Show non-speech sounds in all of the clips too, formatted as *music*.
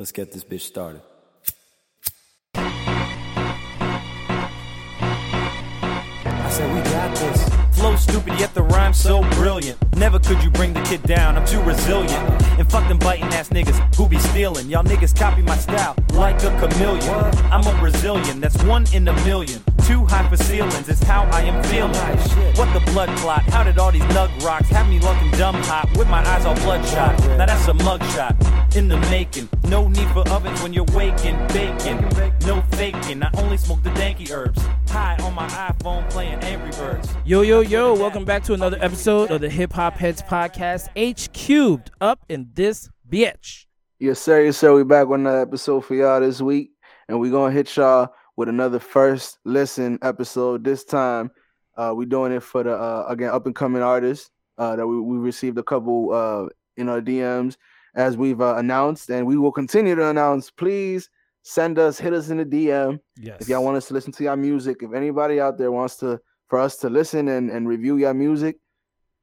Let's get this bitch started. I said we got this. Flow stupid, yet the rhyme so brilliant. Never could you bring the kid down, I'm too resilient. And fuck them biting ass niggas who be stealing. Y'all niggas copy my style like a chameleon. I'm a Brazilian, that's one in a million. Too high for ceilings, it's how I am feeling. What the blood clot? How did all these nug rocks have me looking dumb hot with my eyes all bloodshot? Now that's a mugshot in the making. No need for ovens when you're waking, baking. No faking, I only smoke the danky herbs. High on my iPhone playing Angry Birds. Yo, yo, yo, welcome back to another episode of the Hip Hop Heads Podcast, H Cubed, up in this bitch. Yes, sir. Yes, sir. We back with another episode for y'all this week, and we gonna hit y'all with another first listen episode. This time, uh, we doing it for the uh, again up and coming artists uh, that we, we received a couple uh, in our DMs as we've uh, announced, and we will continue to announce. Please send us, hit us in the DM Yes. if y'all want us to listen to your music. If anybody out there wants to for us to listen and, and review your music,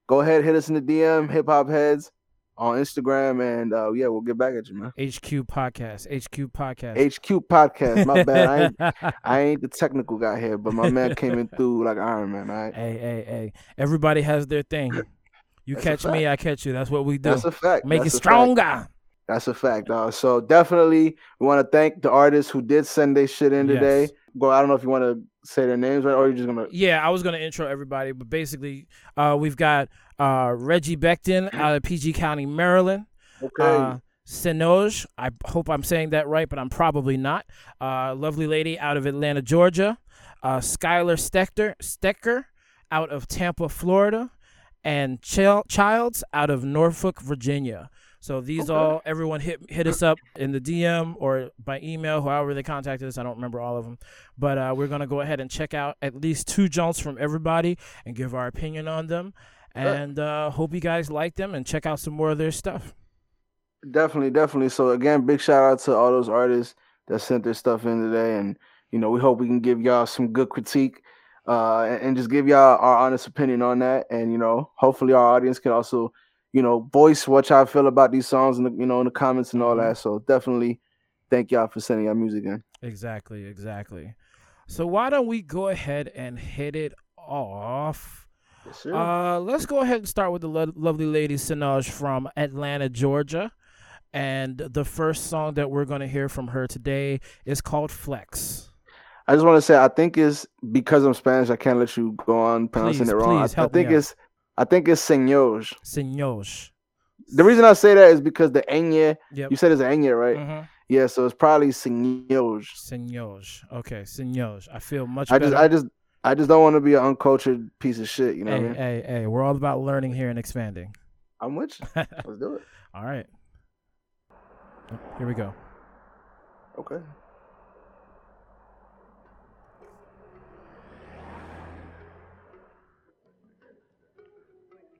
go ahead, hit us in the DM, Hip Hop Heads on Instagram, and uh, yeah, we'll get back at you, man. HQ Podcast, HQ Podcast. HQ Podcast. My bad. I ain't, *laughs* I ain't the technical guy here, but my man came in *laughs* through like Iron Man. All right, Hey, hey, hey. Everybody has their thing. You That's catch me, I catch you. That's what we do. that's a fact. Make That's it a fact. stronger. That's a fact, dog. So definitely, we want to thank the artists who did send their shit in today. Go. I don't know if you want to say their names right, or you're just gonna. Yeah, I was gonna intro everybody, but basically, uh, we've got uh, Reggie Beckton out of PG County, Maryland. Okay. Uh, Sinoj, I hope I'm saying that right, but I'm probably not. Uh, lovely lady out of Atlanta, Georgia. Uh, Skylar Stecker, Stecker out of Tampa, Florida. And Chil- Childs out of Norfolk, Virginia. So these Okay. all, everyone hit hit us up in the DM or by email, however they contacted us. I don't remember all of them, but uh, we're gonna go ahead and check out at least two jumps from everybody and give our opinion on them. And uh, hope you guys like them and check out some more of their stuff. Definitely, definitely. So again, big shout out to all those artists that sent their stuff in today, and you know we hope we can give y'all some good critique, uh, and, and just give y'all our honest opinion on that, and you know hopefully our audience can also, you know, voice what y'all feel about these songs in the you know in the comments and all Mhm. that. So definitely, thank y'all for sending your music in. Exactly, exactly. So why don't we go ahead and hit it off? Yes. Uh, let's go ahead and start with the lo- lovely lady Sinaj from Atlanta, Georgia. And the first song that we're going to hear from her today is called Flex. I just want to say I think it's because I'm Spanish. I can't let you go on pronouncing Please, it wrong. I- please I, help me think out. it's I think it's señor. Senoj. The reason I say that is because the enya. Yep. You said it's an enya, right? Mm-hmm. Yeah, so it's probably señor. Senoj. Okay, Senoj. I feel much I better. just, I just, I just don't want to be an uncultured piece of shit. You know hey, what I mean? hey, hey, we're all about learning here and expanding. I'm with you. *laughs* Let's do it. all right. Oh, Here we go. Okay.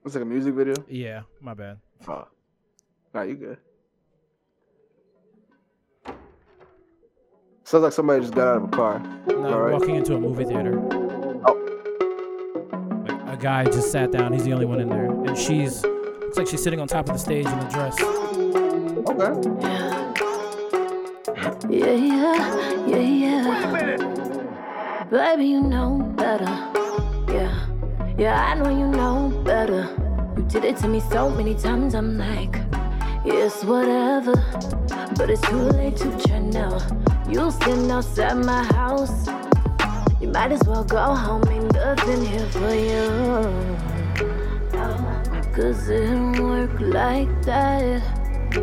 It's like a music video. Yeah, my bad. Oh, nah, you good. Sounds like somebody just got out of a car. No, All right. walking into a movie theater. Oh. Like, a guy just sat down. He's the only one in there, and she's looks like she's sitting on top of the stage in a dress. Okay. Yeah, yeah, yeah, yeah. Wait a minute. Baby, you know better. Yeah, yeah, I know you know better. You did it to me so many times, I'm like, yes, whatever. But it's too late to try now. You'll stand outside my house. You might as well go home, ain't nothing here for you. Cause it don't work like that.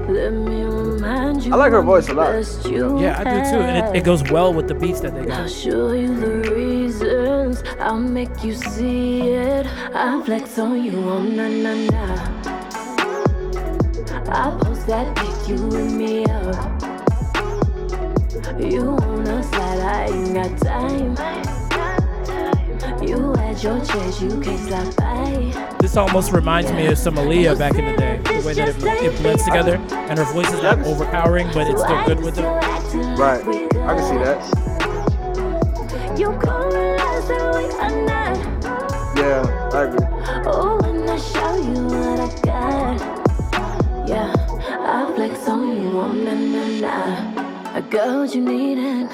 Let me remind you. I like her voice a lot. best you Yeah, I do too, and it, it goes well with the beats that they got. I'll got. show you the reasons. I'll make you see it. I flex on you, oh na na na. I post that pic, you and me up. You wanna slide, I ain't got time. You had your chance, you can't slide by. This almost reminds me of some Aaliyah back in the day. The way that it, it blends together, and her voice is not overpowering, but it's still good with it. Right. I can see that. You come Yeah, I agree. Oh, and I show you what I got. Yeah, I flex on you, oh na na na. got what you needin',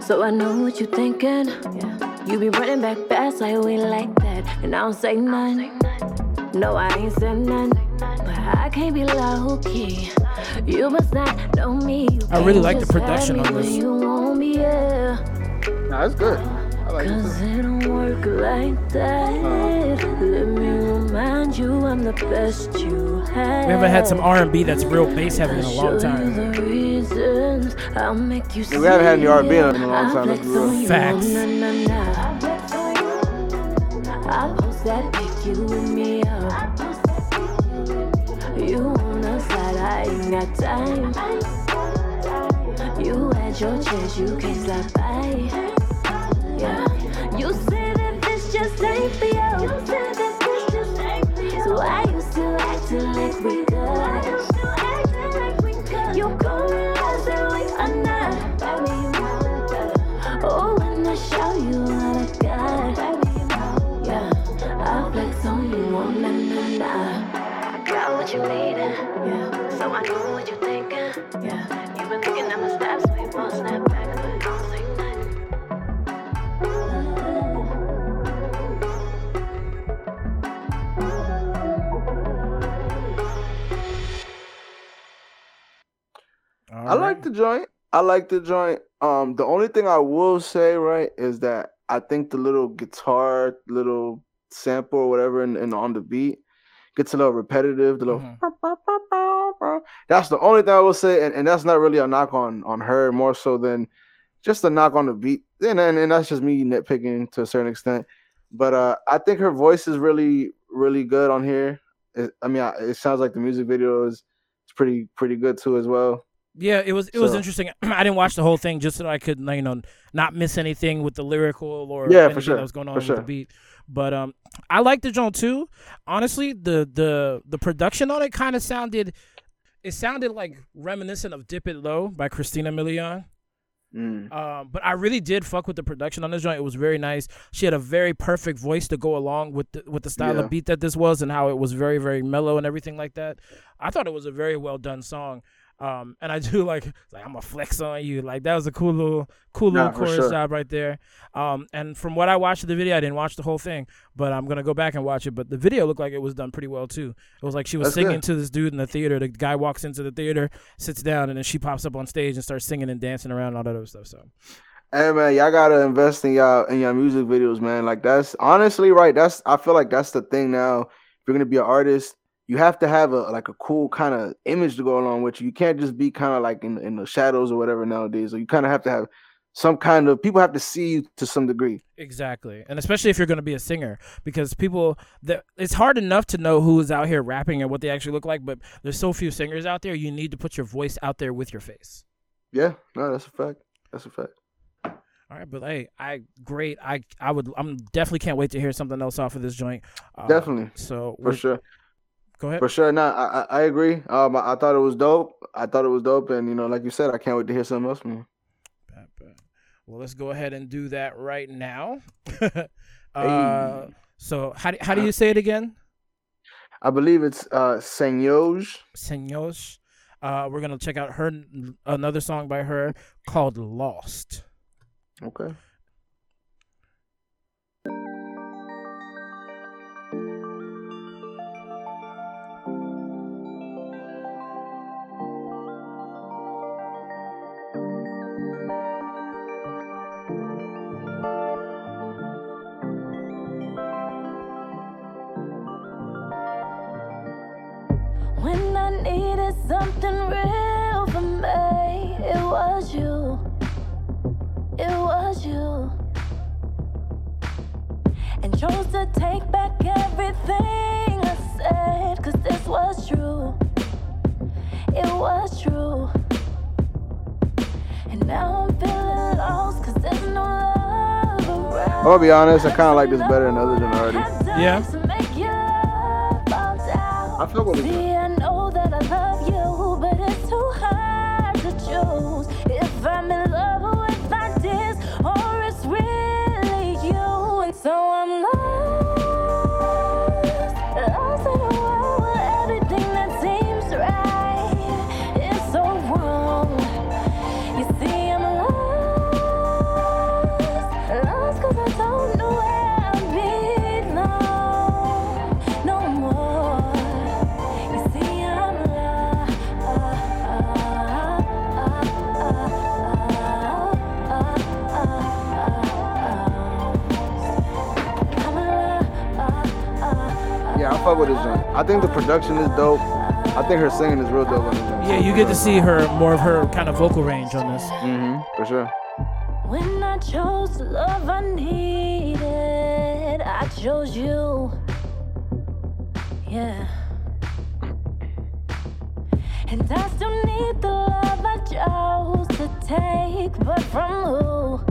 so I know what you thinking. Yeah, you be running back fast like we like that, and I don't say none. No, I ain't said none, but I can't be low key. You must not know me. I really like the production me on this. You want me, yeah. Nah, it's good. I like Cause too. it don't work like that. Let me remind you I'm the best you had. We haven't had some R&B that's real bass heavy in a long time. the reasons I'll make you Yeah, we haven't had any R&B in a long time, let's flex be real. on you, Facts. that pic, you with me up. You wanna slide, I ain't got time. You had your chance, you can't slide by. You say that this just ain't for you. So why you still acting like we good? You still acting like realize that we are not. Oh, when I show you what I got. Yeah. I flex on you, oh, na na na. Got what you needin'. Yeah. So I know what you thinking. Yeah. I like the joint. I like the joint. Um, the only thing I will say, right, is that I think the little guitar, little sample or whatever, and, and on the beat gets a little repetitive. The little Mhm. that's the only thing I will say, and, and that's not really a knock on on her, more so than just a knock on the beat. And and, and that's just me nitpicking to a certain extent. But uh, I think her voice is really really good on here. It, I mean, I, it sounds like the music video is it's pretty pretty good too as well. Yeah, it was it was interesting. *clears throat* I didn't watch the whole thing just so I could you know not miss anything with the lyrical or Yeah, for anything sure, that was going on for with sure. the beat. But um, I like the joint too. Honestly, the the the production on it kind of sounded, it sounded like reminiscent of "Dip It Low" by Christina Milian. Mm. Um, but I really did fuck with the production on this joint. It was very nice. She had a very perfect voice to go along with the, with the style Yeah. of beat that this was and how it was very very mellow and everything like that. I thought it was a very well done song. Um, and I *laughs* do like like I'm a flex on you. Like that was a cool little cool little Nah, chorus sure. job right there. Um, and from what I watched of the video, I didn't watch the whole thing, but I'm gonna go back and watch it. But the video looked like it was done pretty well too. It was like she was That's singing good. to this dude in the theater. The guy walks into the theater, sits down, and then she pops up on stage and starts singing and dancing around and all that other stuff. So Hey man, y'all gotta invest in y'all in your music videos, man. Like that's honestly right. That's I feel like that's the thing now. If you're gonna be an artist, you have to have a like a cool kind of image to go along with you. You can't just be kind of like in in the shadows or whatever nowadays. So you kind of have to have some kind of people have to see you to some degree. Exactly, and especially if you're going to be a singer, because people that it's hard enough to know who is out here rapping and what they actually look like, but there's so few singers out there. You need to put your voice out there with your face. Yeah, no, that's a fact. That's a fact. All right, but hey, I great. I I would. I'm definitely can't wait to hear something else off of this joint. Uh, Definitely, So for sure. Go ahead. For sure. No, I, I agree. Um, I, I thought it was dope. I thought it was dope, and you know, like you said, I can't wait to hear something else from you. Bad, bad. Well, let's go ahead and do that right now. *laughs* uh, Hey. So how do, how do you say it again? I believe it's uh. Seños. Uh, we're gonna check out her another song by her called "Lost." Okay. Be honest. I kind of like this better than others than already. Yeah. I feel what See, I think the production is dope. I think her singing is real dope on this joint. Yeah, you get to see her more of her kind of vocal range on this. Mm-hmm, for sure. When I chose the love I needed, I chose you. Yeah. And I still need the love I chose to take, but from who?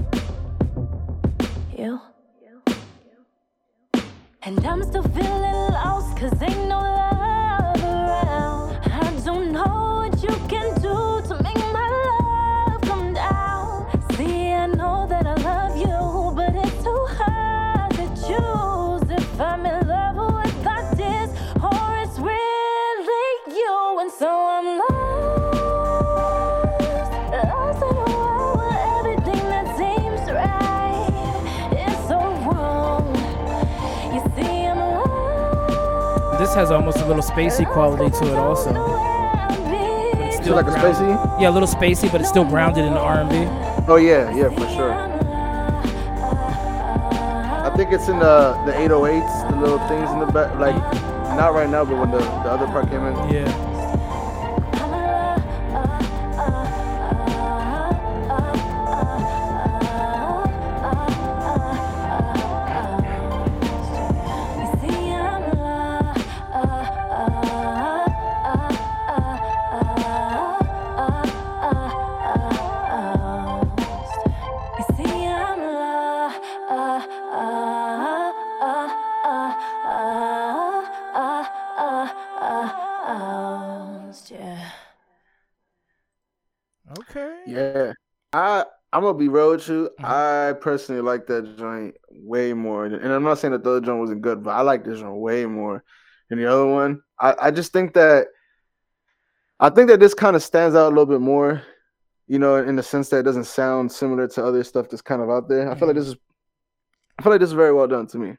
This has almost a little spacey quality to it, also. It's like a spacey? Yeah, a little spacey, but it's still grounded in the R&B. Oh yeah, yeah, for sure. I think it's in uh, the the 808s, the little things in the back. Like not right now, but when the, the other part came in. Yeah. Gonna be real with you. Mhm. I personally like that joint way more, and I'm not saying that the other joint wasn't good, but I like this joint way more than the other one. I I just think that I think that this kind of stands out a little bit more, you know, in the sense that it doesn't sound similar to other stuff that's kind of out there. I feel like this is I feel like this is very well done to me.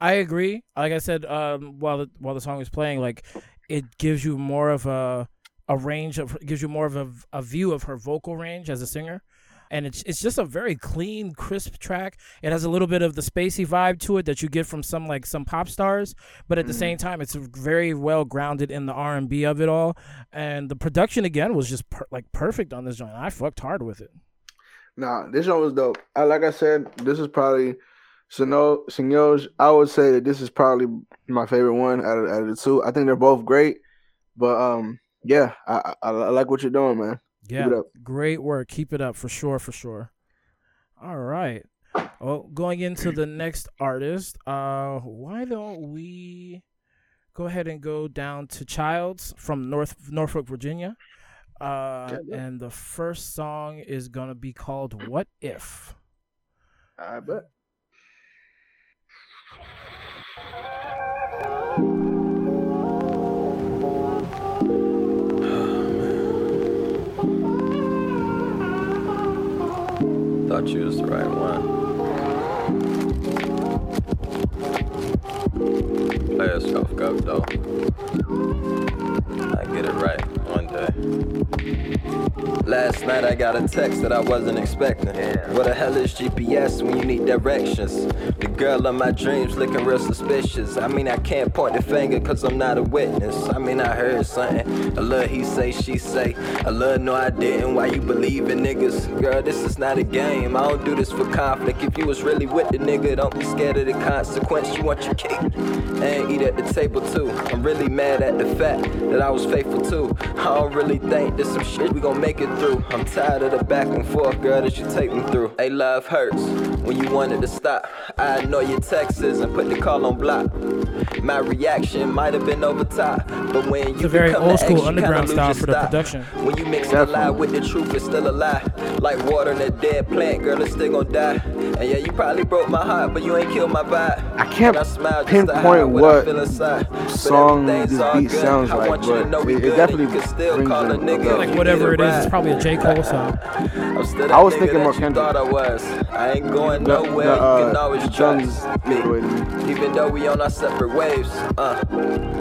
I agree. Like I said, um, while the while the song was playing, like it gives you more of a a range of gives you more of a, a view of her vocal range as a singer. And it's it's just a very clean, crisp track. It has a little bit of the spacey vibe to it that you get from some like some pop stars, but at the same time, it's very well grounded in the R and B of it all. And the production again was just per- like perfect on this joint. I fucked hard with it. Nah, this one was dope. I like I said, this is probably Sino Senors. I would say that this is probably my favorite one out of, out of the two. I think they're both great, but um, yeah, I, I, I like what you're doing, man. Yeah, great work. Keep it up for sure, for sure. All right. Well, going into the next artist, uh, why don't we go ahead and go down to Childs from North Norfolk, Virginia? Uh, and the first song is gonna be called "What If." I bet. You was the right one. Play us off go though. I get it right one day. Last night I got a text that I wasn't expecting. What the hell is GPS when you need directions? The girl of my dreams looking real suspicious. I mean I can't point the finger cause I'm not a witness. I mean I heard something. A little he say, she say. A little no I didn't. Why you believe in niggas? Girl, this is not a game. I don't do this for conflict. If you was really with the nigga, don't be scared of the consequence. You want your cake and eat at the table too. I'm really mad at the fact that I was faithful too. I don't really think there's some shit we gon' make it through. I'm tired of the back and forth, girl, that you take me through. Hey, love hurts when you wanted to stop. I ignore your texts and put the call on block. My reaction might have been over top, but when you It's a very become old school ex, underground style for the stop. production. When you mix the lie with the truth, it's still a lie. Like water in a dead plant, girl, it's still gon' die. And yeah, you probably broke my heart, but you ain't killed my vibe. I can't I smile just to hide pinpoint what I what feel song this beat good. sounds I like, want you but know it- it definitely can still brings call a in nigga Like whatever need it a is, it's ride. probably a J Cole song. I'm still I was thinking nigga more Kendrick. I was. I ain't going The- nowhere. the, you can uh, always trust give it away to me. Even though we on our separate waves, uh,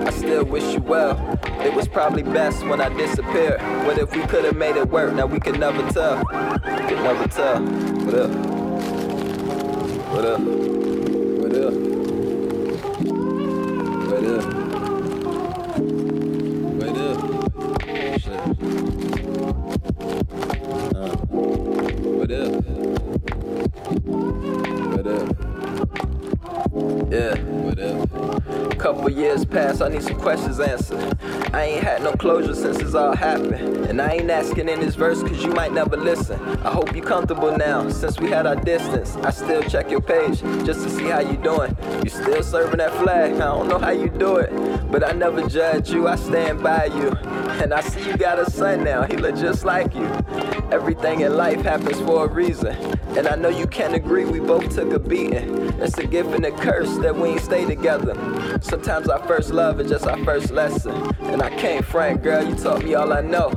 I still wish you well. It was probably best when I disappeared. What if we could have made it work? Now we could never tell. Could never tell. What up? What up? What up? What up? Past, I need some questions answered. I ain't had no closure since this all happened. And I ain't asking in this verse cause you might never listen. I hope you comfortable now, since we had our distance. I still check your page just to see how you doing. You still serving that flag, I don't know how you do it. But I never judge you, I stand by you. And I see you got a son now, he look just like you. Everything in life happens for a reason. And I know you can't agree, we both took a beating. It's a gift and a curse that we ain't stay together. Sometimes our first love is just our first lesson. And I can't front, girl, you taught me all I know.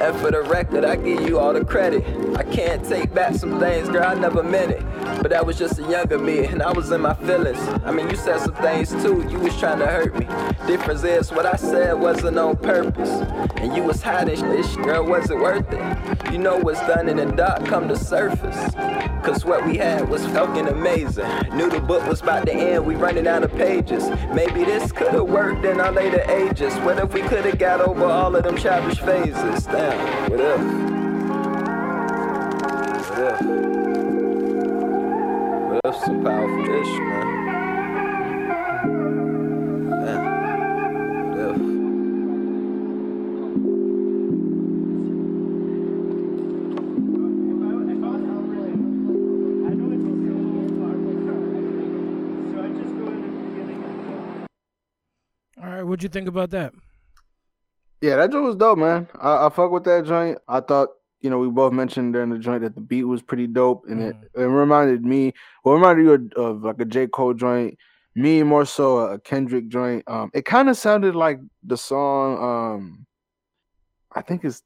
And for the record, I give you all the credit. I can't take back some things, girl, I never meant it. But that was just a younger me, and I was in my feelings. I mean, you said some things too, you was trying to hurt me. Difference is, what I said wasn't on purpose. And you was hiding this, girl, was it worth it? You know what's done in the dark come to surface. Cause what we had was fucking amazing. Knew the book was about to end, we running out of pages. Maybe this could've worked in our later ages. What if we could've got over all of them childish phases? Damn, what if? What powerful ish, man? Man, what if? All right, what'd you think about that? Yeah, that joint was dope, man. I, I fuck with that joint. I thought, you know, we both mentioned during the joint that the beat was pretty dope, and it, it reminded me, well, it reminded you of, of like a J Cole joint. Me more so a Kendrick joint. Um, it kind of sounded like the song. Um, I think it's,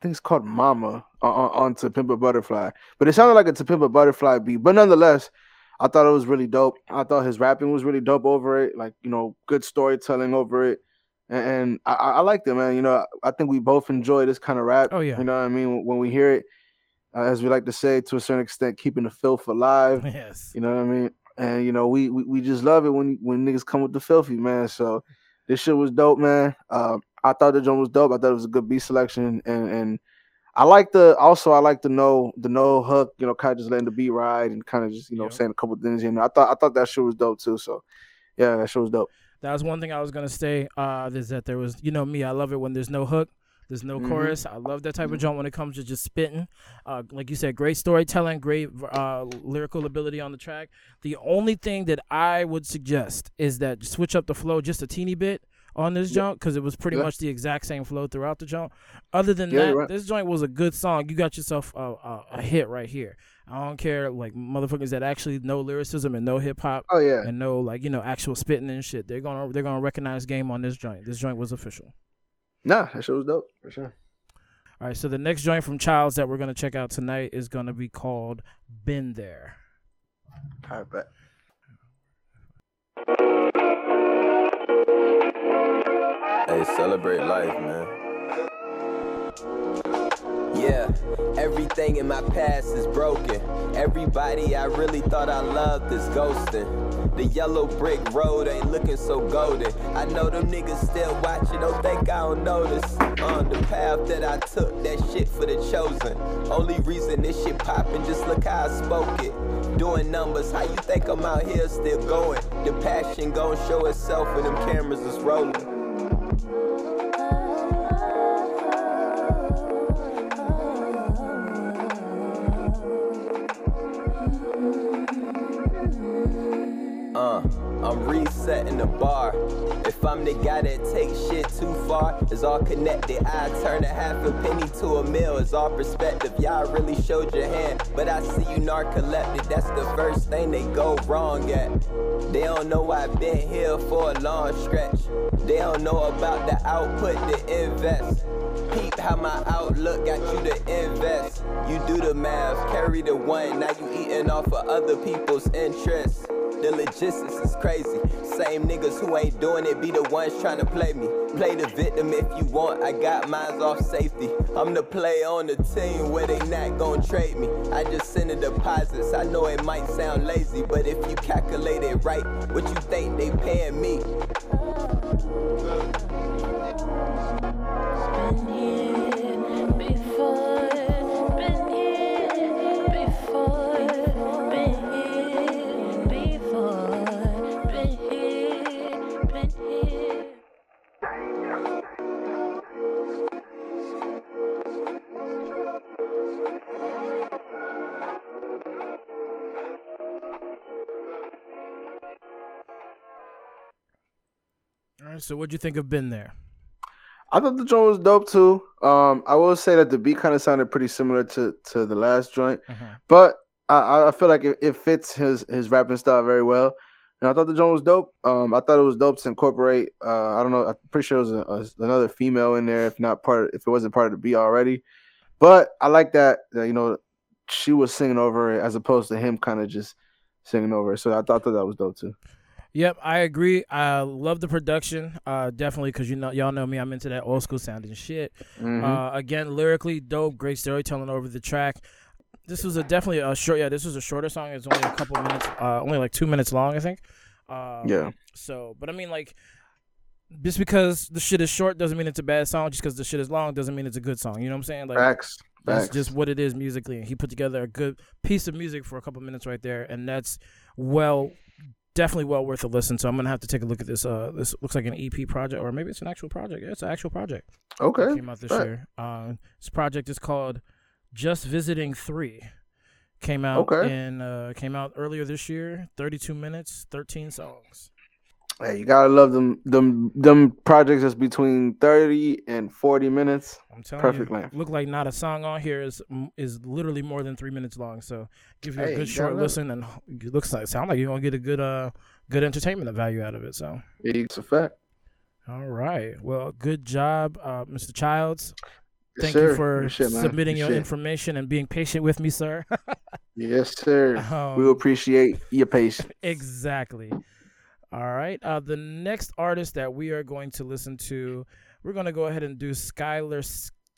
I think it's called "Mama" on, on, on "To Pimp a Butterfly," but it sounded like a "To Pimp a Butterfly" beat. But nonetheless, I thought it was really dope. I thought his rapping was really dope over it. Like you know, good storytelling over it and, and I, I liked it, man. You know, I think we both enjoy this kind of rap. Oh, yeah. you know what I mean. When we hear it, uh, as we like to say, to a certain extent, keeping the filth alive. *laughs* Yes. You know what I mean. And you know, we, we we just love it when when niggas come with the filthy, man. So this shit was dope, man. Um, I thought the joint was dope. I thought it was a good beat selection, and and I like the also I like to know the no hook, you know, kind of just letting the beat ride and kind of just you know Yep. saying a couple things. You know, I thought I thought that shit was dope too. So yeah, that shit was dope. That was one thing I was gonna say. Uh, is that there was, you know, me. I love it when there's no hook, there's no Mhm. chorus. I love that type of joint when it comes to just spitting. Uh, like you said, great storytelling, great uh, lyrical ability on the track. The only thing that I would suggest is that switch up the flow just a teeny bit on this joint because it was pretty Yeah. much the exact same flow throughout the joint. Other than Yeah, that, right. this joint was a good song. You got yourself a, a, a hit right here. I don't care like motherfuckers that actually know lyricism and know hip hop Oh yeah, and know like you know actual spitting and shit. They're gonna they're gonna recognize game on this joint. This joint was official. nah, that shit was dope for sure. All right, so the next joint from Childs that we're gonna check out tonight is gonna be called "Been There." All right, bet. Hey, celebrate life, man. Yeah, everything in my past is broken. Everybody I really thought I loved is ghosting. The yellow brick road ain't looking so golden. I know them niggas still watching, oh, don't think I don't notice. On the path that I took, that shit for the chosen. Only reason this shit poppin', just look how I spoke it. Doing numbers, how you think I'm out here still going? The passion gon' show itself when them cameras is rolling. I'm resetting the bar. If I'm the guy that takes shit too far, it's all connected. I turn a half a penny to a mill. It's all perspective. Y'all really showed your hand, but I see you narcoleptic. That's the first thing they go wrong at. They don't know I've been here for a long stretch. They don't know about the output to invest. Peep how my outlook got you to invest. You do the math, carry the one. Now you eating off of other people's interests. The logistics is crazy. Same niggas who ain't doing it be the ones trying to play me. Play the victim if you want. I got mines off safety. I'm the player on the team where they not gonna trade me. I just send the deposits. I know it might sound lazy, but if you calculate it right, what you think they paying me? Right. So what'd you think of Been There? I thought the joint was dope too. Um, I will say that the beat kind of sounded pretty similar to to the last joint, but I, I feel like it, it fits his his rapping style very well. And I thought the joint was dope. Um, I thought it was dope to incorporate. Uh, I don't know. I'm pretty sure there was a, a, another female in there, if not part, if it wasn't part of the beat already. But I like that, that you know she was singing over it as opposed to him kind of just singing over it. So I thought that, that was dope too. Yep, I agree. I love the production, uh, definitely because you know y'all know me. I'm into that old school sounding shit. Mhm. Uh, again, lyrically dope, great storytelling over the track. This was a definitely a short. Yeah, this was a shorter song. It's only a couple minutes, uh, only like two minutes long, I think. Um, Yeah. So, but I mean, like, just because the shit is short doesn't mean it's a bad song. Just because the shit is long doesn't mean it's a good song. You know what I'm saying? Like, Facts. that's Facts. just what it is musically. And he put together a good piece of music for a couple minutes right there, and that's well, definitely well worth a listen. So I'm gonna have to take a look at this. Uh, this looks like an EP project, or maybe it's an actual project. Yeah, it's an actual project. okay. came out this bet. year. Uh, this project is called Just Visiting Three. Came out Okay. in uh, came out earlier this year. 32 minutes, 13 songs. Hey, you gotta love them them them projects that's between thirty and forty minutes. I'm telling Perfect you, length. look like not a song on here is is literally more than three minutes long. So give you a good you short gotta love it. listen, and it looks like sound like you're gonna get a good uh good entertainment value out of it. So It's a fact. all right, well, good job, uh, Mr. Childs. Yes, Thank sir. you for shit, submitting your information and being patient with me, sir. *laughs* Yes, sir. Um, we appreciate your patience. Exactly. All right. Uh, the next artist that we are going to listen to, we're going to go ahead and do Skylar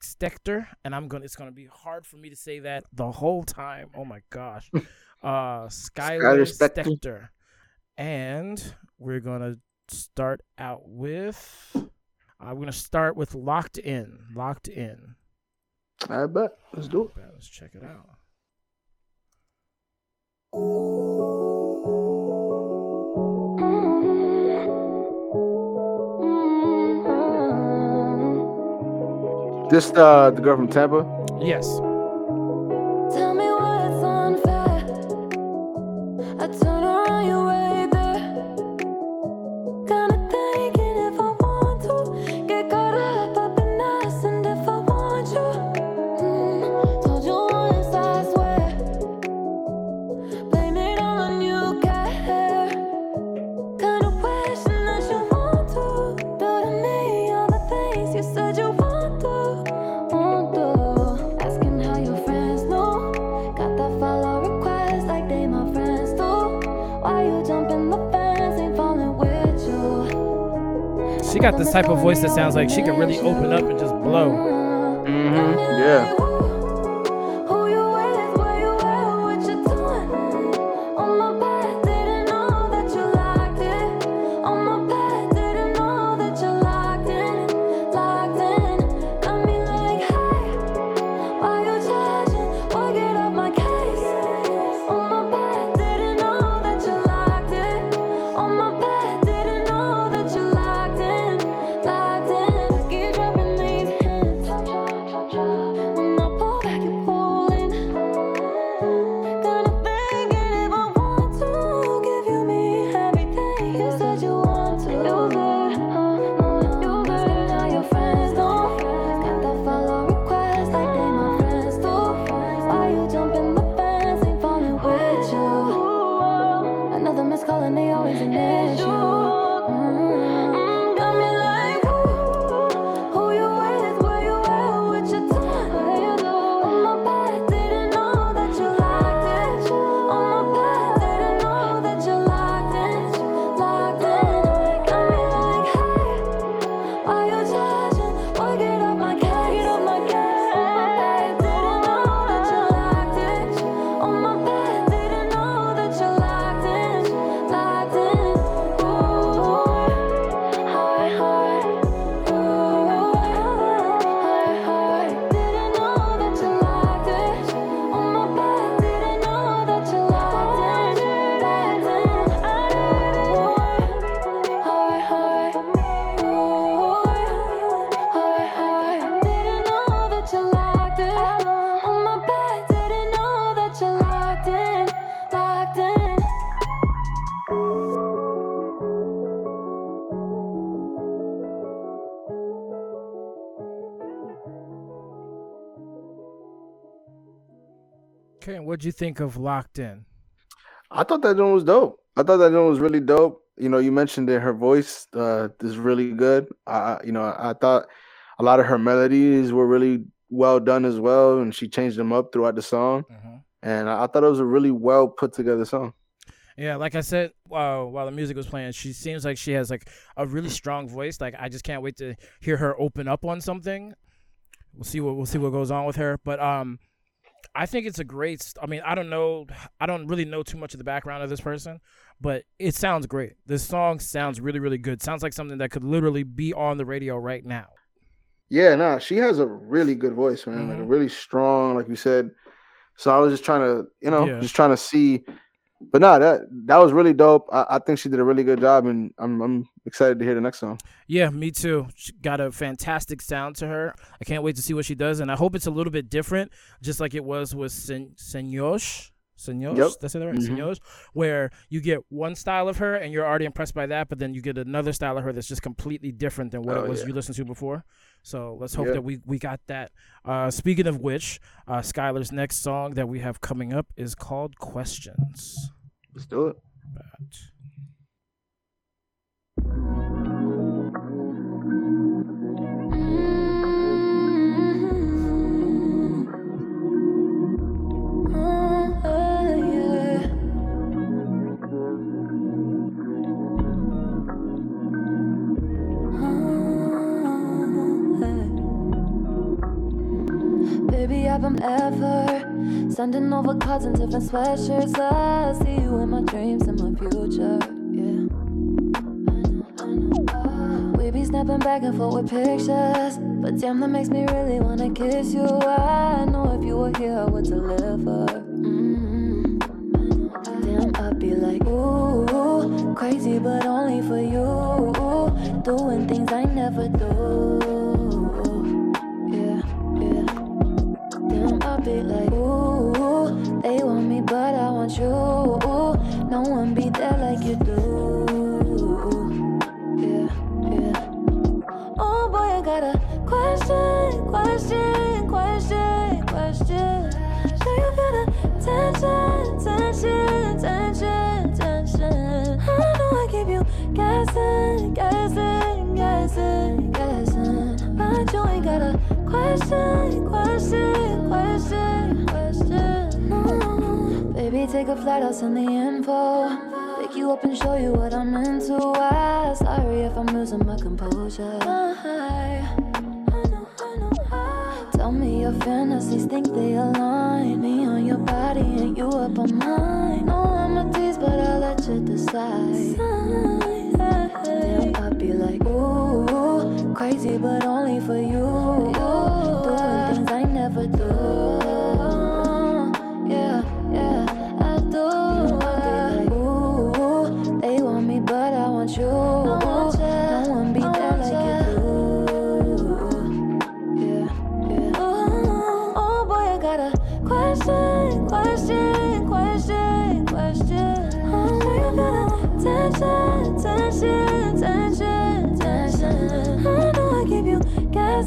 Stechter, and I'm going. to It's going to be hard for me to say that the whole time. Oh my gosh. *laughs* Uh, Skylar Stechter. Stechter, and we're going to start out with. I'm going to start with Locked In. Locked In. I bet. Let's do it. Let's check it out. This uh the girl from Tampa. Yes. She got this type of voice that sounds like she could really open up and just blow. Mm-hmm. Yeah. What'd you think of Locked In? I thought that one was dope. I thought that one was really dope. You know, you mentioned that her voice uh, is really good. I, you know, I thought a lot of her melodies were really well done as well, and she changed them up throughout the song. Mm-hmm. And I, thought it was a really well put together song. Yeah, like I said uh, while the music was playing, she seems like she has like a really strong voice. Like I just can't wait to hear her open up on something. We'll see what we'll see what goes on with her. But um, I think it's a great. st- I mean, I don't know. I don't really know too much of the background of this person, but it sounds great. This song sounds really, really good. Sounds like something that could literally be on the radio right now. Yeah, nah, she has a really good voice, man. Like a Mhm. really strong, like you said. So I was just trying to, you know, Yeah. just trying to see. But nah, that that was really dope. I, I think she did a really good job, and I'm I'm excited to hear the next song. Yeah, me too. She got a fantastic sound to her. I can't wait to see what she does, and I hope it's a little bit different, just like it was with Sen- Senyosh. Senyosh, Yep. that's it, right? Mhm. Senyosh, where you get one style of her and you're already impressed by that, but then you get another style of her that's just completely different than what Oh, it was yeah. you listened to before. So let's hope that we we got that. Uh, speaking of which, uh, Skylar's next song that we have coming up is called Questions. Let's do it. Baby, I've been ever sending over cards and different sweatshirts. I see you in my dreams and my future. Yeah. We be snapping back and forth with pictures. But damn, that makes me really wanna kiss you. I know if you were here, I would deliver. Mm. Damn, I'd be like, ooh, crazy, but only for you. Doing things I never do. Take I'll send the info. Pick you up and show you what I'm into. I sorry if I'm losing my composure. I Tell me your fantasies, think they align. Me on your body and you up on mine. No, I'm a tease, but I'll let you decide. Damn, I'd be like, ooh, crazy, but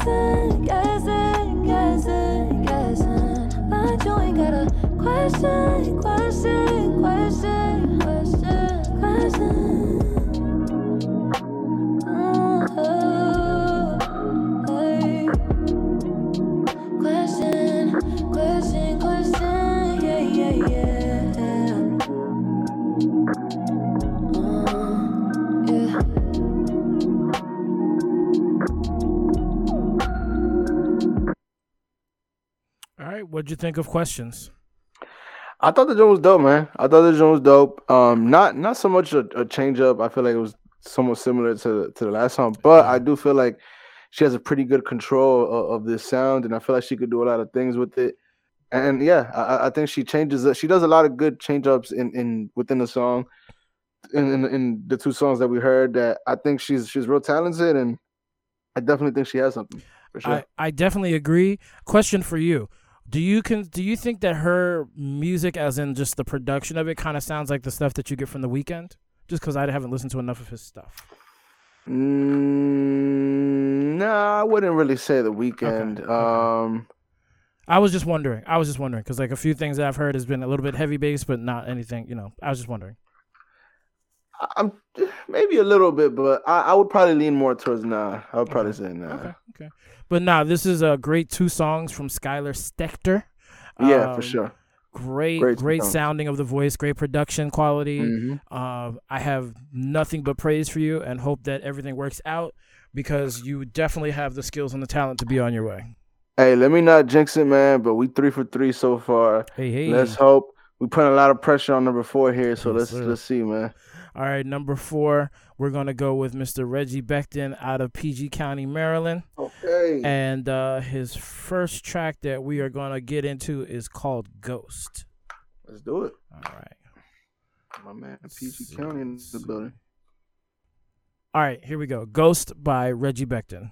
guessing, guessing, guessing. But you ain't got a question, what'd you think of Questions? I thought the joint was dope, man. I thought the joint was dope. Um, not not so much a, a change up. I feel like it was somewhat similar to to the last song, but I do feel like she has a pretty good control of, of this sound, and I feel like she could do a lot of things with it. And yeah, I, I think she changes. She does a lot of good change ups in, in within the song, in, in in the two songs that we heard. That I think she's she's real talented, and I definitely think she has something for sure. I, I definitely agree. Question for you. Do you can do you think that her music as in just the production of it kind of sounds like the stuff that you get from the Weeknd? Just because I haven't listened to enough of his stuff. Mm, nah, I wouldn't really say the Weeknd. okay. Um, I was just wondering. I was just wondering because like a few things that I've heard has been a little bit heavy bass, but not anything. You know, I was just wondering. I'm maybe a little bit, but I, I would probably lean more towards nah. I would probably say nah. Okay, okay. But nah, this is a great two songs from Skylar Stechter. Yeah, Um, for sure. Great, Great great, sounding of the voice, great production quality. Mhm. Uh, I have nothing but praise for you and hope that everything works out because you definitely have the skills and the talent to be on your way. Hey, let me not jinx it, man. But we three for three so far. Hey, hey. Let's hope. We put a lot of pressure on number four here, so Yes, let's sir. let's see, man. All right, number four, we're gonna go with Mr. Reggie Beckton out of PG County, Maryland, Okay. and uh, his first track that we are gonna get into is called Ghost. Let's do it. All right, My man, PG County in the building. all right, here we go. Ghost by Reggie Beckton.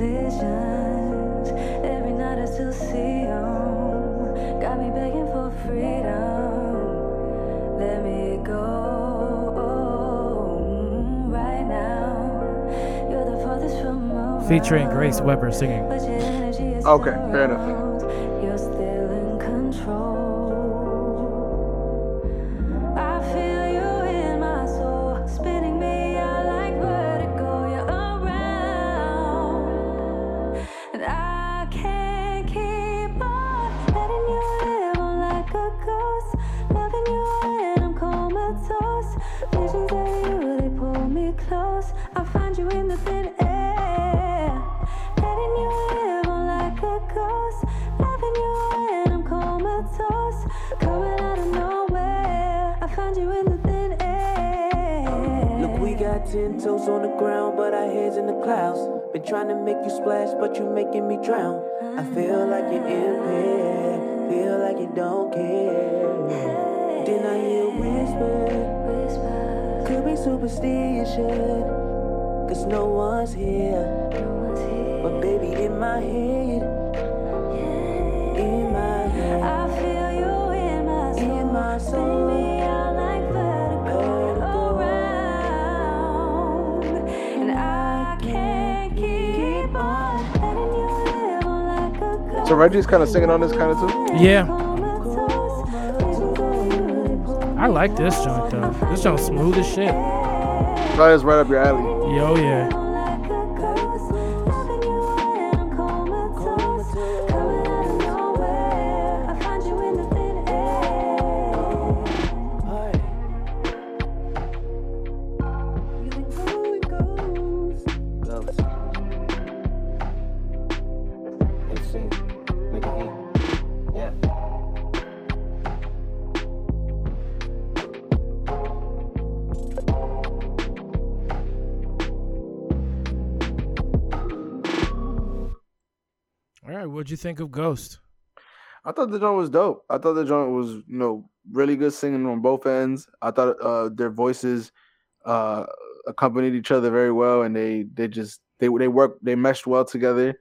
Visions, every night I still see 'em. Got me begging for freedom. Let me go right now. You're the farthest from around. Featuring Grace Weber singing. But your energy is Okay, fair enough. Our heads in the clouds. Been trying to make you splash, but you're making me drown. I feel like you're impaired, feel like you don't care. Then I hear whisper, Whisper, could be superstition, cause no one's here. no one's here. But baby, in my head, So Reggie's kind of singing on this kind of too. Yeah, Comatose. Visions of you, they pull I like this joint though. This joint's smooth as shit. Probably is right up your alley. Yo, yeah. Think of Ghost? I thought the joint was dope. I thought the joint was, you know, really good singing on both ends. I thought uh, their voices uh, accompanied each other very well, and they they just they they worked they meshed well together.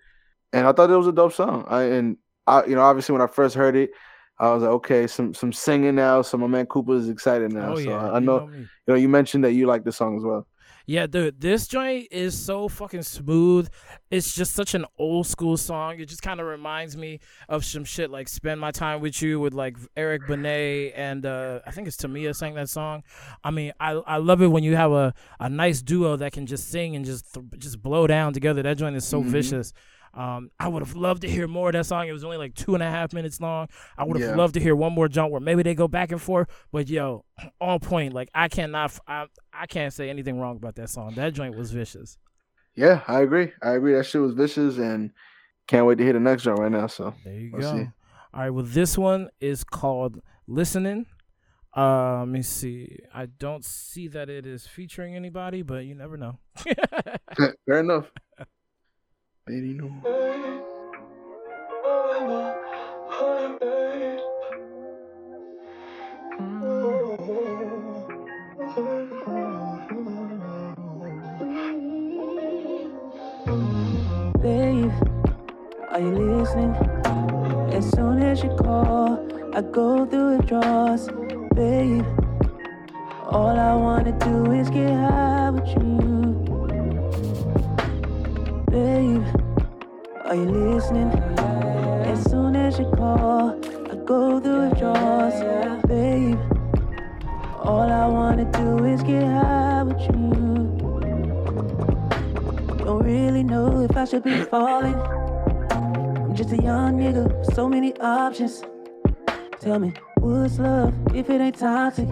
And I thought it was a dope song. I and I you know obviously when I first heard it, I was like, okay, some some singing now. So my man Cooper is excited now. oh so yeah, I, I you know, you know you mentioned that you like the song as well. Yeah, dude, this joint is so fucking smooth. It's just such an old school song. It just kind of reminds me of some shit like "Spend My Time with You" with like Eric Benet and uh, I think it's Tamia sang that song. I mean, I I love it when you have a, a nice duo that can just sing and just th- just blow down together. That joint is so Mhm. vicious. Um, I would have loved to hear more of that song. It was only like two and a half minutes long. I would have Yeah. loved to hear one more jump where maybe they go back and forth. But yo, *clears throat* on point. Like I cannot, I, I can't say anything wrong about that song. That joint was vicious. Yeah, I agree. I agree. That shit was vicious, and can't wait to hear the next joint right now. So There you Let's go. see. All right. Well, this one is called "Listening." Uh, let me see. I don't see that it is featuring anybody, but you never know. *laughs* *laughs* fair enough. No. Babe, are you listening? As soon as you call, I go through withdrawals, babe. All I wanna do is get high with you, babe. Are you listening? As soon as you call, I go through withdrawals, babe. All I wanna do is get high with you. Don't really know if I should be falling. I'm just a young nigga with so many options. Tell me, what's love if it ain't toxic?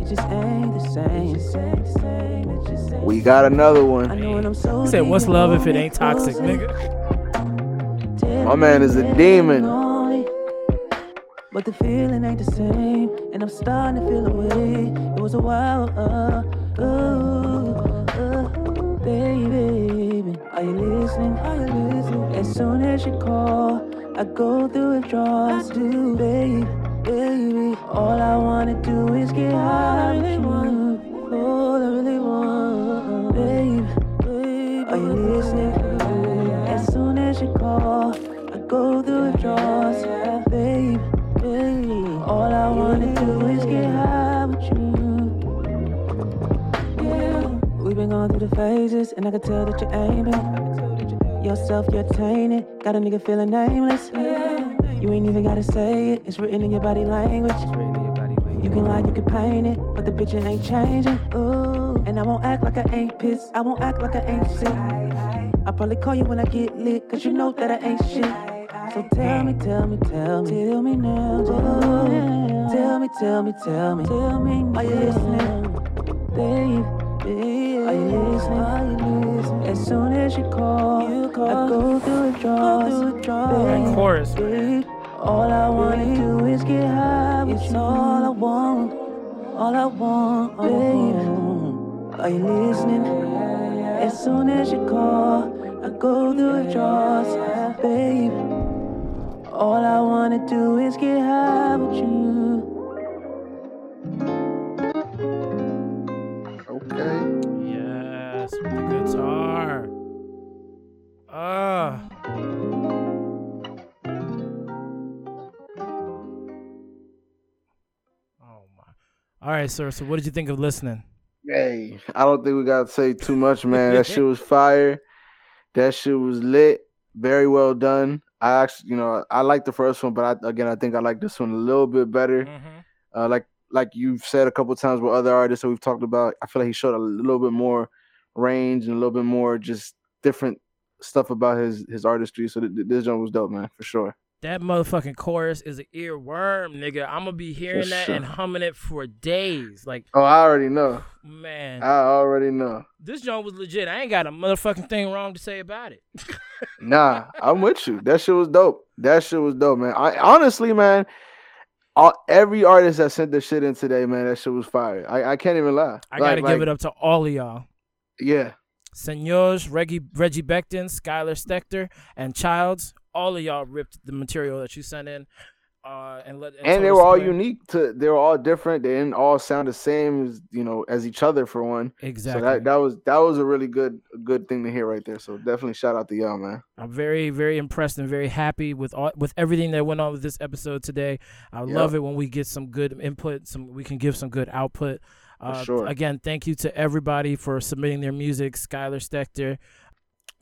It just ain't the same. It just ain't the same. It just ain't We got another one. I know when I'm so He said, "What's love if it ain't toxic, closer. nigga?" My man is a demon. But the feeling ain't the same, and I'm starting to feel away. It was a while ago, uh, baby. Are you listening? Are you listening? As soon as you call, I go through withdrawals, do, baby, baby. All I wanna do is get high with you. Through the phases, and I can tell that you're aiming. Yourself, you're tainted. Got a nigga feeling nameless. You ain't even gotta say it, it's written in your body language. You can lie, you can paint it, but the picture ain't changing. Ooh, and I won't act like I ain't pissed. I won't act like I ain't sick. I'll probably call you when I get lit, cause you know that I ain't shit. So tell me, tell me, tell me, tell me now, tell me, tell me, tell me, tell me, tell me, are you listening, babe? babe are you listening? Are you listening? As soon as you call, you call I go through withdrawals, That chorus, man. All I wanna do is get high with you. all I want, all I want, babe. Are you listening? As soon as you call, I go through withdrawals, babe. All I wanna do is get high with you. Ah. Oh my. All right, sir. So, what did you think of listening? Hey, I don't think we gotta say too much, man. That *laughs* shit was fire. That shit was lit. Very well done. I actually, you know, I like the first one, but I, again, I think I like this one a little bit better. Uh, like like you've said a couple times with other artists that we've talked about, I feel like he showed a little bit more range and a little bit more just different stuff about his his artistry. So th- th- this joint was dope, man, for sure. That motherfucking chorus is an earworm, nigga. I'm gonna be hearing that and humming it for days. Like, Oh, I already know. man, I already know. this joint was legit. I ain't got a motherfucking thing wrong to say about it. *laughs* Nah, I'm with you. That shit was dope. That shit was dope, man. I honestly, man, all, every artist that sent this shit in today, man, that shit was fire. I, I can't even lie. I gotta give it up to all of y'all. Yeah, Senors, Reggie, Reggie Beckton, Skylar Stechter, and Childs. All of y'all ripped the material that you sent in. Uh, and let and told they were all unique. To they were all different. They didn't all sound the same as you know as each other for one. Exactly. So that that was that was a really good good thing to hear right there. So definitely shout out to y'all, man. I'm very, very impressed and very happy with all with everything that went on with this episode today. I Yep. love it when we get some good input, some we can give some good output. Uh, sure. Again, thank you to everybody for submitting their music. Skylar Stechter,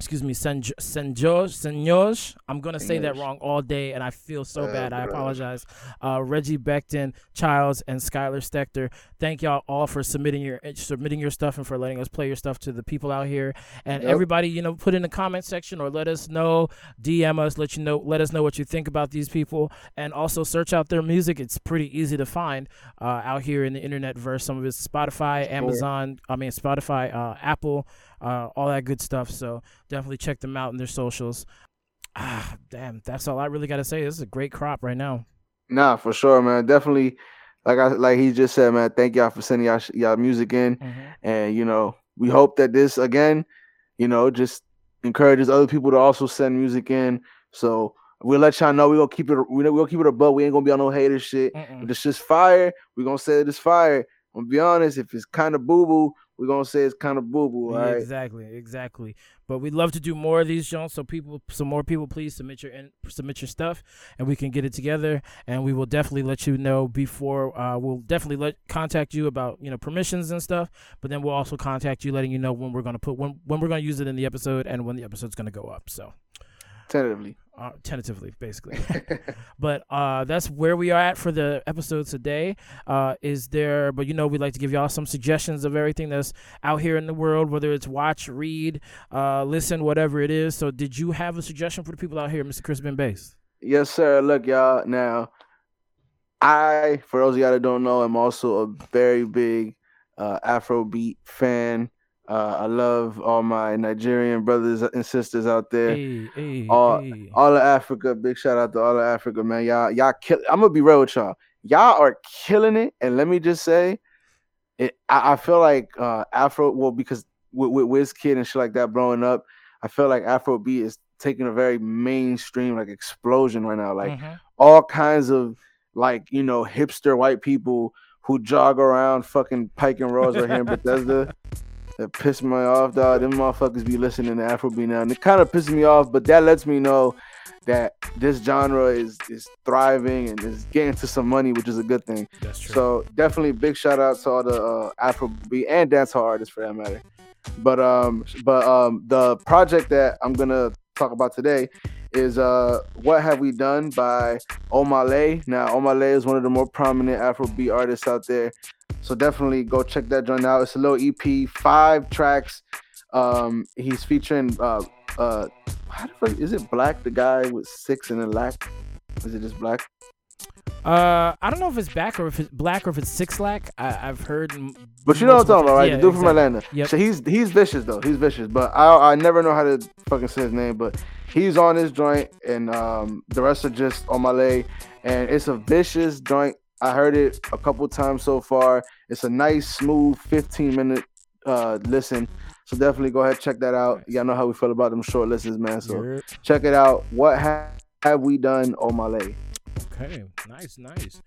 excuse me, Senj- Senjoj, Senjoj. I'm gonna say that wrong all day, and I feel so Uh, bad. I apologize. Uh, Reggie Beckton, Childs, and Skylar Stechter. Thank y'all all for submitting your submitting your stuff and for letting us play your stuff to the people out here. And Yep. everybody, you know, put in the comment section or let us know, DM us, let you know, let us know what you think about these people, and also search out their music. It's pretty easy to find uh, out here in the internet verse. Some of it's Spotify, Amazon, I mean Spotify, uh, Apple, uh, all that good stuff. So definitely check them out in their socials. Ah, damn, that's all I really got to say. This is a great crop right now. Nah, for sure, man. Definitely, like I like he just said, man. Thank y'all for sending y'all y'all music in, and you know we hope that this again, you know, just encourages other people to also send music in. So we'll let y'all know we gonna keep it. We we'll keep it above. We ain't gonna be on no hater shit. If it's just fire, we gonna say that it's fire. I'm gonna be honest. If it's kind of boo boo, we're gonna say it's kind of boo boo. Yeah, right. Exactly, exactly. But we'd love to do more of these, Jones. So people, some more people, please submit your in, submit your stuff, and we can get it together. And we will definitely let you know before. Uh, we'll definitely let contact you about you know permissions and stuff. But then we'll also contact you, letting you know when we're gonna put when when we're gonna use it in the episode and when the episode's gonna go up. So Tentatively. Uh, tentatively, basically. *laughs* *laughs* but uh, that's where we are at for the episode today. Uh, is there? But you know, we'd like to give y'all some suggestions of everything that's out here in the world, whether it's watch, read, uh, listen, whatever it is. So, did you have a suggestion for the people out here, Mr. Chris Ben Bass? Yes, sir. Look, y'all. Now, I, for those of y'all that don't know, I'm also a very big uh, Afrobeat fan. Uh, I love all my Nigerian brothers and sisters out there. Hey, hey, all, hey. all of Africa. Big shout out to all of Africa, man. Y'all, y'all kill. I'm gonna be real with y'all. Y'all are killing it, and let me just say, it. I, I feel like uh, Afro. Well, because with, with Wizkid and shit like that, blowing up, I feel like Afrobeat is taking a very mainstream like explosion right now. Like Mhm. all kinds of like you know hipster white people who jog around fucking Pike and Rose right here in Bethesda. That piss me off, dog. Them motherfuckers be listening to Afrobeat now, and it kind of pisses me off. But that lets me know that this genre is is thriving and is getting to some money, which is a good thing. That's true. So definitely big shout out to all the uh, Afrobeat and dancehall artists for that matter. But um, but um, the project that I'm gonna talk about today is uh, what have we done by Omah Lay. Now Omah Lay is one of the more prominent Afrobeat artists out there. So definitely go check that joint out. It's a little EP, five tracks. Um, he's featuring uh uh, fuck is it Black, the guy with six and a lack? Is it just Black? uh, I don't know if it's back or if it's black or if it's six lack. I, I've heard. But you know what I'm talking about, right? times. the dude from. Atlanta. Yep. So he's he's vicious though. He's vicious. But I I never know how to fucking say his name. But he's on his joint, and um the rest are just Omah Lay. And it's a vicious joint. I heard it a couple times so far. It's a nice, smooth 15 minute uh listen. So definitely go ahead check that out. Y'all know how we feel about them short listens, man. So You're- check it out. What ha- have we done Omah Lay? Okay, nice, nice.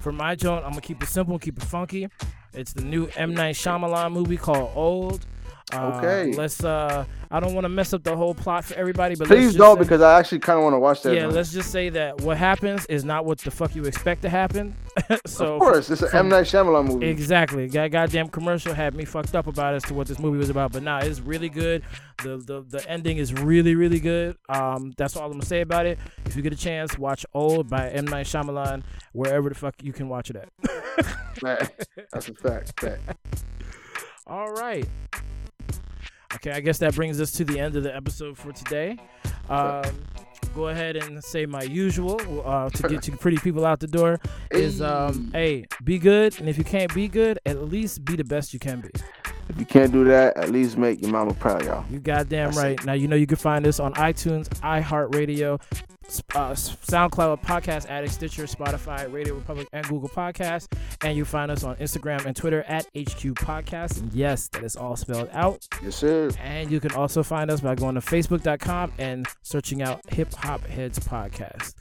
For my joint, I'm gonna keep it simple, keep it funky. It's the new M Night Shyamalan movie called Old. Uh, Okay. Let's. Uh, I don't want to mess up the whole plot for everybody, but Please don't say- because I actually kind of want to watch that. yeah, let's just say that what happens is not what the fuck you expect to happen. *laughs* so of course, it's an from- M Night Shyamalan movie. Exactly. That goddamn commercial had me fucked up about as to what this movie was about. But nah, it's really good. The the, the ending is really, really good. Um, that's all I'm gonna say about it. If you get a chance, watch Old by M. Night Shyamalan, wherever the fuck you can watch it at. That's a fact. fact. *laughs* all right. Okay, I guess that brings us to the end of the episode for today. Um, go ahead and say my usual uh, to get you *laughs* pretty people out the door is um, hey, be good, and if you can't be good, at least be the best you can be. If you can't do that, at least make your mama proud, y'all. You goddamn That's right. Now you know you can find us on iTunes, iHeartRadio, uh, SoundCloud, Podcast Addict, Stitcher, Spotify, Radio Republic, and Google Podcasts. And you find us on Instagram and Twitter at HQ Podcast. And yes, that is all spelled out. Yes, sir. And you can also find us by going to Facebook.com and searching out Hip Hop Heads Podcast.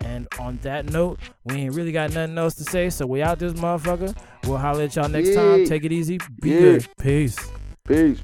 And on that note, we ain't really got nothing else to say, so we out this motherfucker. We'll holler at y'all next yeah. time. Take it easy. Be yeah. good. Peace. Peace.